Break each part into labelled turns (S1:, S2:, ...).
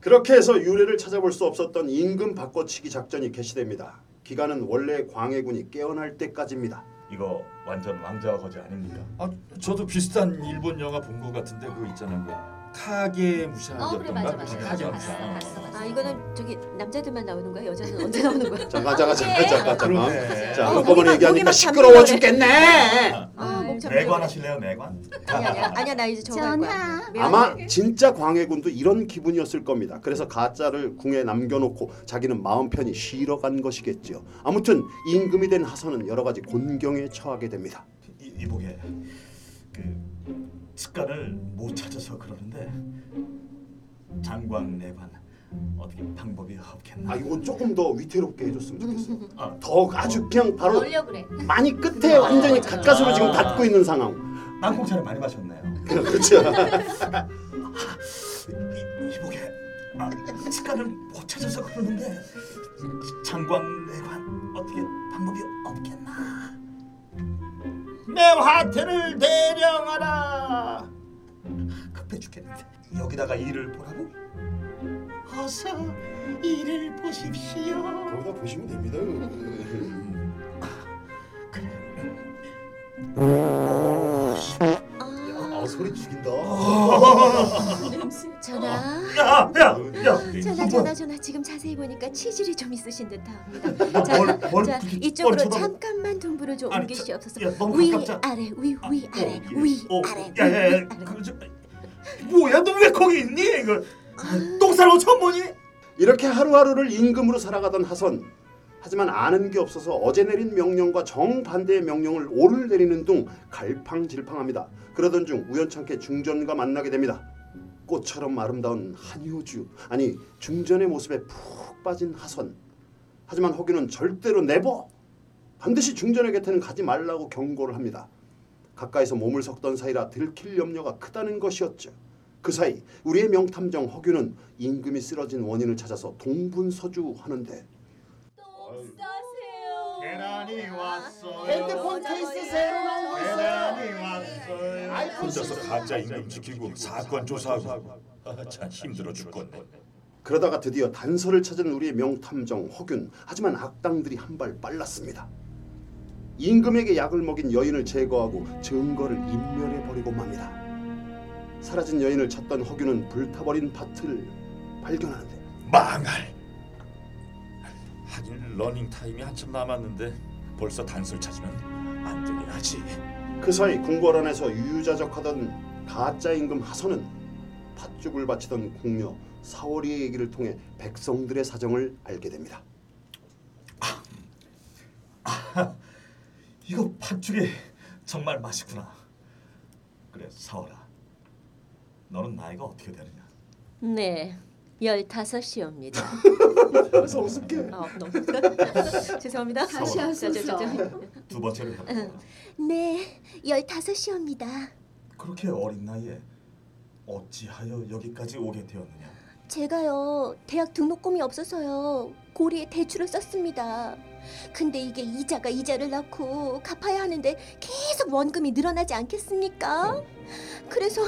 S1: 그렇게 해서 유래를 찾아볼 수 없었던 임금 바꿔치기 작전이 개시됩니다. 기간은 원래 광해군이 깨어날 때까지입니다.
S2: 이거 완전 왕자와 거지 아닙니까?
S3: 아 저도 비슷한 일본 영화 본 것 같은데 그거 있잖아요. 그 카게 무샤였던가?
S4: 어 그래 맞아 맞아
S3: 카게 무샤.
S4: 봤어 봤어 봤어
S5: 아 이거는 저기 남자들만 나오는 거야? 여자는 언제 나오는 거야?
S1: 잠깐 잠깐 잠깐 잠깐 잠깐.
S3: 그러네.
S1: 자
S5: 어,
S1: 한꺼번에
S5: 목이
S1: 얘기하니까
S5: 막
S1: 시끄러워. 죽겠네.
S5: 아.
S2: 매관 하실래요 매관?
S5: 아니 아니야 아니야 나 이제 저거 할 거야.
S1: 아마 진짜 광해군도 이런 기분이었을 겁니다. 그래서 가짜를 궁에 남겨놓고 자기는 마음 편히 쉬러 간 것이겠지요. 아무튼 임금이 된 하선은 여러 가지 곤경에 처하게 됩니다.
S2: 이, 이보게 그 습관을 못 찾아서 그러는데 장광 내관 어떻게 방법이 없겠나?
S1: 아 이거 조금 더 위태롭게 해줬으면 좋겠어.
S2: 아,
S1: 더 아주 그냥 바로
S4: 그래
S1: 많이 끝에 완전히 가까스로 지금 닿고 있는 상황.
S2: 땅콩차를 많이 마셨네요.
S1: 그렇죠.
S2: 이, 이보게 아, 습관을 못 찾아서 그러는데 장광내관 어떻게 방법이 없겠나? 내 화태를 대령하라. 급해 죽겠는데 여기다가 일을 보라고? 어서 일을 보십시오.
S1: 거기다 보시면 됩니다. 아 소리 죽인다.
S5: 전화.
S2: 야, 야, 야.
S5: 전화 전화 전화 지금 자세히 보니까 치질이 좀 있으신 듯합니다. 자,
S2: 뭘, 뭘
S5: 자 이쪽으로
S2: 뭘 쳐다보-
S5: 잠깐만 동부를 좀
S2: 아니,
S5: 옮기시옵소서.
S2: 저- 야, 너무
S5: 위
S2: 가깝잖아.
S5: 아래 위 위
S2: 아,
S5: 아래
S2: 어,
S5: 위
S2: 어,
S5: 아래
S2: 야야야,
S5: 위, 아래.
S2: 그, 저, 뭐야, 너 왜 거기 있니? 이거 똥 싸는 거 처음 보니?
S1: 이렇게 하루하루를 임금으로 살아가던 하선. 하지만 아는 게 없어서 어제 내린 명령과 정반대의 명령을 오늘 내리는 둥 갈팡질팡합니다. 그러던 중 우연찮게 중전과 만나게 됩니다. 꽃처럼 아름다운 한효주 아니 중전의 모습에 푹 빠진 하선. 하지만 허균은 절대로 내버 반드시 중전의 곁에는 가지 말라고 경고를 합니다. 가까이서 몸을 섞던 사이라 들킬 염려가 크다는 것이었죠. 그 사이 우리의 명탐정 허균은 임금이 쓰러진 원인을 찾아서 동분서주하는데
S2: 계란이 왔어요.
S1: 핸드폰 케이스 새로 나온 거
S2: 계란이 왔어요.
S3: 혼자서 가짜 임금 지키고 사건 조사하고 아, 참 힘들어 죽겠네.
S1: 그러다가 드디어 단서를 찾은 우리의 명탐정 허균 하지만 악당들이 한 발 빨랐습니다. 임금에게 약을 먹인 여인을 제거하고 증거를 인멸해 버리고 맙니다. 사라진 여인을 찾던 허균은 불타버린 밭을 발견하는데
S3: 망할. 하긴 러닝 타임이 한참 남았는데 벌써 단서를 찾으면 안 되긴 하지.
S1: 그 사이 궁궐 안에서 유유자적하던 가짜 임금 하선은 팥죽을 바치던 궁녀 사월이의 얘기를 통해 백성들의 사정을 알게 됩니다.
S2: 이거 팥죽이 정말 맛있구나. 그래 사월아, 너는 나이가 어떻게 되느냐?
S5: 네. 열다섯이옵니다.
S1: 우습게
S5: 어, 너무 죄송합니다.
S4: 다시
S5: 저.
S2: 두 번째로 해봐.
S5: 네, 열다섯이옵니다.
S2: 그렇게 어린 나이에 어찌하여 여기까지 오게 되었느냐?
S5: 제가요 대학 등록금이 없어서요 고리에 대출을 썼습니다. 근데 이게 이자가 이자를 낳고 갚아야 하는데 계속 원금이 늘어나지 않겠습니까? 그래서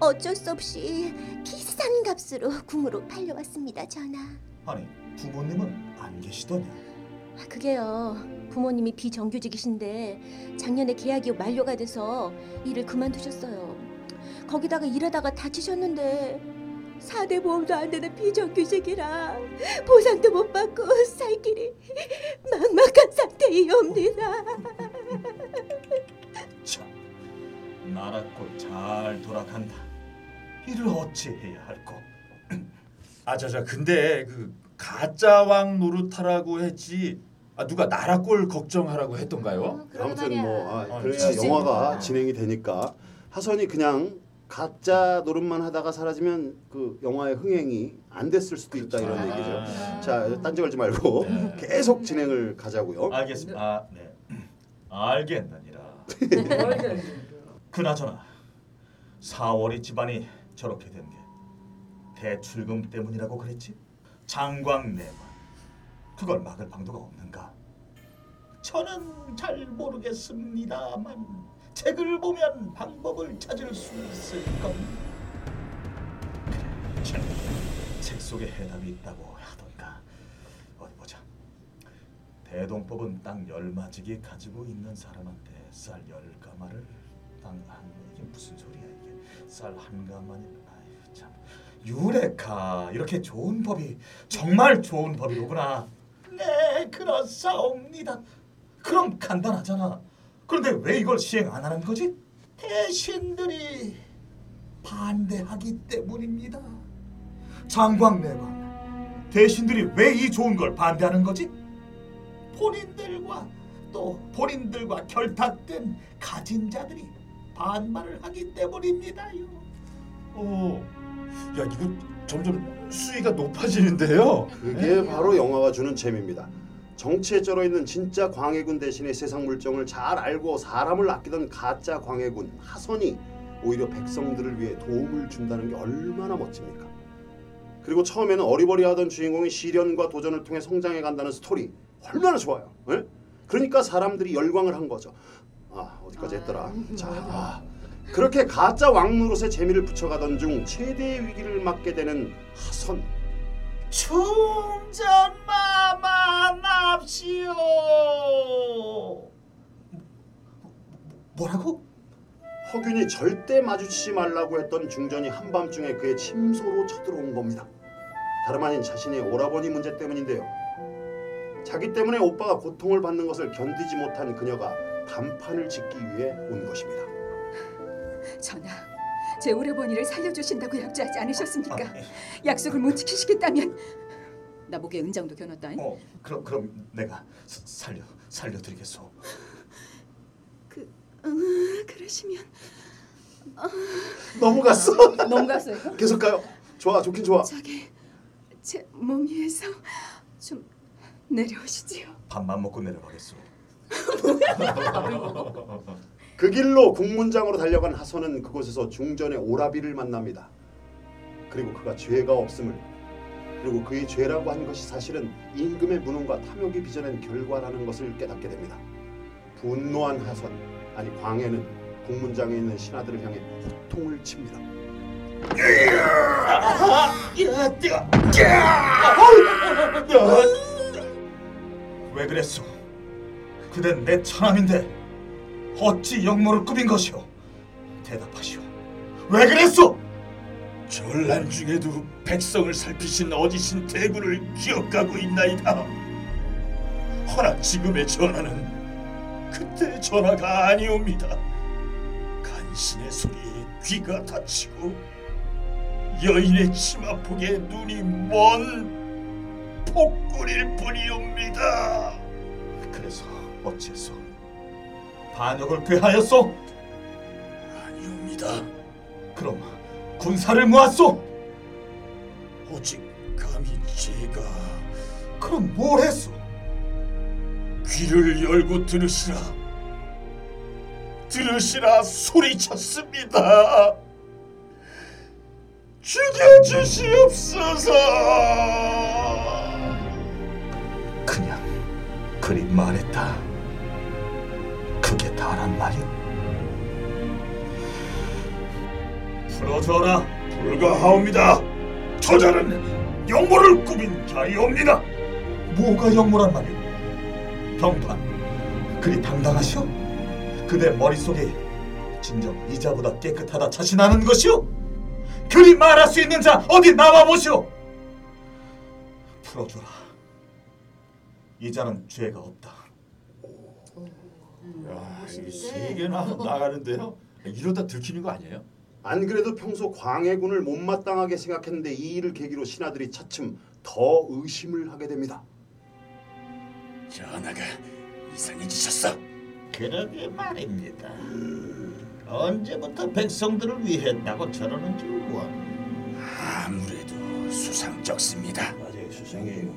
S5: 어쩔 수 없이 비싼 값으로 궁으로 팔려왔습니다, 전하.
S2: 아니 부모님은 안 계시더냐?
S5: 아, 그게요 부모님이 비정규직이신데 작년에 계약이 만료가 돼서 일을 그만두셨어요. 거기다가 일하다가 다치셨는데 4대 보험도 안 되는 비정규직이라 보상도 못 받고 살 길이
S2: 이를 어찌 해야 할꼬?
S3: 아자자 근데 그 가짜 왕 노릇하라고 했지. 아 누가 나라 꼴 걱정하라고 했던가요?
S4: 어,
S1: 아무튼. 뭐 아,
S3: 아,
S1: 그러니까
S3: 진짜.
S1: 영화가 진행이 되니까 하선이 그냥 가짜 노릇만 하다가 사라지면 그 영화의 흥행이 안 됐을 수도 있다 이런. 얘기죠.
S3: 아.
S1: 자 딴지 걸지 말고
S3: 네.
S1: 계속 진행을 가자고요.
S2: 알겠습니다. 아, 네. 알겠느니라. 그나저나 사월이 집안이 저렇게 된 게 대출금 때문이라고 그랬지? 장광내만 그걸 막을 방도가 없는가? 저는 잘 모르겠습니다만 책을 보면 방법을 찾을 수 있을 겁니다. 책, 책 머릿속에 해답이 있다고 하던가 어디 보자 대동법은 땅 열마지기 가지고 있는 사람한테 쌀 열가마를 땅한 이게 무슨 소리야 이게 쌀한 가마니 아이 참 유레카 이렇게 좋은 법이 정말 좋은 법이로구나 네 그렇사옵니다 그럼 간단하잖아 그런데 왜 이걸 시행 안 하는 거지? 대신들이 반대하기 때문입니다. 장광내방 대신들이 왜 이 좋은 걸 반대하는 거지? 본인들과 또 본인들과 결탁된 가진 자들이 반발을 하기 때문입니다요.
S3: 어, 야 이거 점점 수위가 높아지는데요.
S1: 그게 바로 영화가 주는 재미입니다. 정치에 쩔어 있는 진짜 광해군 대신에 세상 물정을 잘 알고 사람을 아끼던 가짜 광해군 하선이 오히려 백성들을 위해 도움을 준다는 게 얼마나 멋집니까? 그리고 처음에는 어리버리하던 주인공이 시련과 도전을 통해 성장해 간다는 스토리 얼마나 좋아요. 예? 그러니까 사람들이 열광을 한 거죠. 아 어디까지 했더라. 자 아, 그렇게 가짜 왕노릇에 재미를 붙여가던 중 최대의 위기를 맞게 되는 하선.
S2: 충전마마 납시오. 뭐라고?
S1: 허균이 절대 마주치지 말라고 했던 중전이 한밤중에 그의 침소로 쳐들어온 겁니다. 다름 아닌 자신의 오라버니 문제 때문인데요. 자기 때문에 오빠가 고통을 받는 것을 견디지 못한 그녀가 단판을 짓기 위해 온 것입니다.
S4: 전하, 제 오라버니를 살려주신다고 약조하지 않으셨습니까?
S2: 아, 예.
S4: 약속을 못 지키시겠다면 나 목에 은장도 겨눴다잉.
S2: 어, 그럼 그럼 내가 사- 살려 살려드리겠소.
S4: 그, 음, 그러시면
S1: 넘어갔어.
S4: 넘갔어요?
S1: 계속 가요. 좋아, 좋긴 좋아.
S4: 저기 제 몸 위에서 좀 내려오시지요.
S2: 밥만 먹고 내려가겠소.
S1: 그 길로 국문장으로 달려간 하선은 그곳에서 중전의 오라비를 만납니다. 그리고 그가 죄가 없음을 그리고 그의 죄라고 한 것이 사실은 임금의 무능과 탐욕이 빚어낸 결과라는 것을 깨닫게 됩니다. 분노한 하선 아니 광해는 국문장에 있는 신하들을 향해 호통을 칩니다.
S2: 왜 그랬소? 그댄 내 처남인데 어찌 역모를 꾸민 것이오? 대답하시오. 왜 그랬소?
S3: 전란 중에도 백성을 살피신 어지신 대군을 기억하고 있나이다. 허나 지금의 전하는 그때 전하가 아니옵니다. 간신의 소리에 귀가 다치고 여인의 치마폭에 눈이 먼 폭군일 뿐이옵니다.
S2: 그래서 어째서 반역을 꾀하였소?
S3: 아니옵니다.
S2: 그럼 군사를 모았소?
S3: 오직 감히 제가
S2: 그럼 뭘 했소?
S3: 귀를 열고 들으시라. 들으시라 소리쳤습니다. 죽여주시옵소서.
S2: 그냥 그리 말했다. 다란 말이오. 풀어줘라.
S3: 불가하옵니다. 저자는 영모를 꾸민 자이옵니다.
S2: 뭐가 역모란 말이오? 병판, 그리 당당하시오? 그대 머릿속에 진정 이자보다 깨끗하다 자신하는 것이오? 그리 말할 수 있는 자 어디 나와 보시오? 풀어줘라. 이자는 죄가 없다.
S3: 야, 이게 세 개나 나가는데요. 이러다 들키는 거 아니에요?
S1: 안 그래도 평소 광해군을 못마땅하게 생각했는데 이 일을 계기로 신하들이 차츰 더 의심을 하게 됩니다.
S3: 전하가 이상해지셨어.
S6: 그러게 말입니다. 언제부터 백성들을 위했다고 저러는지 원.
S3: 아무래도 수상쩍습니다.
S1: 맞아요, 수상해요.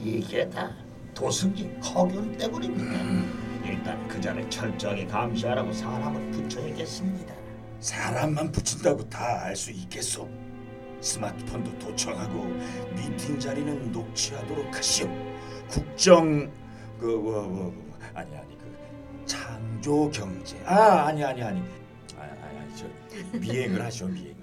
S6: 이게 다 도승진 허균 때문입니다. 일단 그 자를 철저하게 감시하라고 사람을 붙여야겠습니다.
S3: 사람만 붙인다고 다 알 수 있겠소. 스마트폰도 도청하고 미팅 자리는 녹취하도록 하시오. 국정 그 뭐 뭐, 뭐, 아니 아니 그 창조 경제 아 아니 아니 아니 아니 아니, 아니 저 미행을 하시오 미행.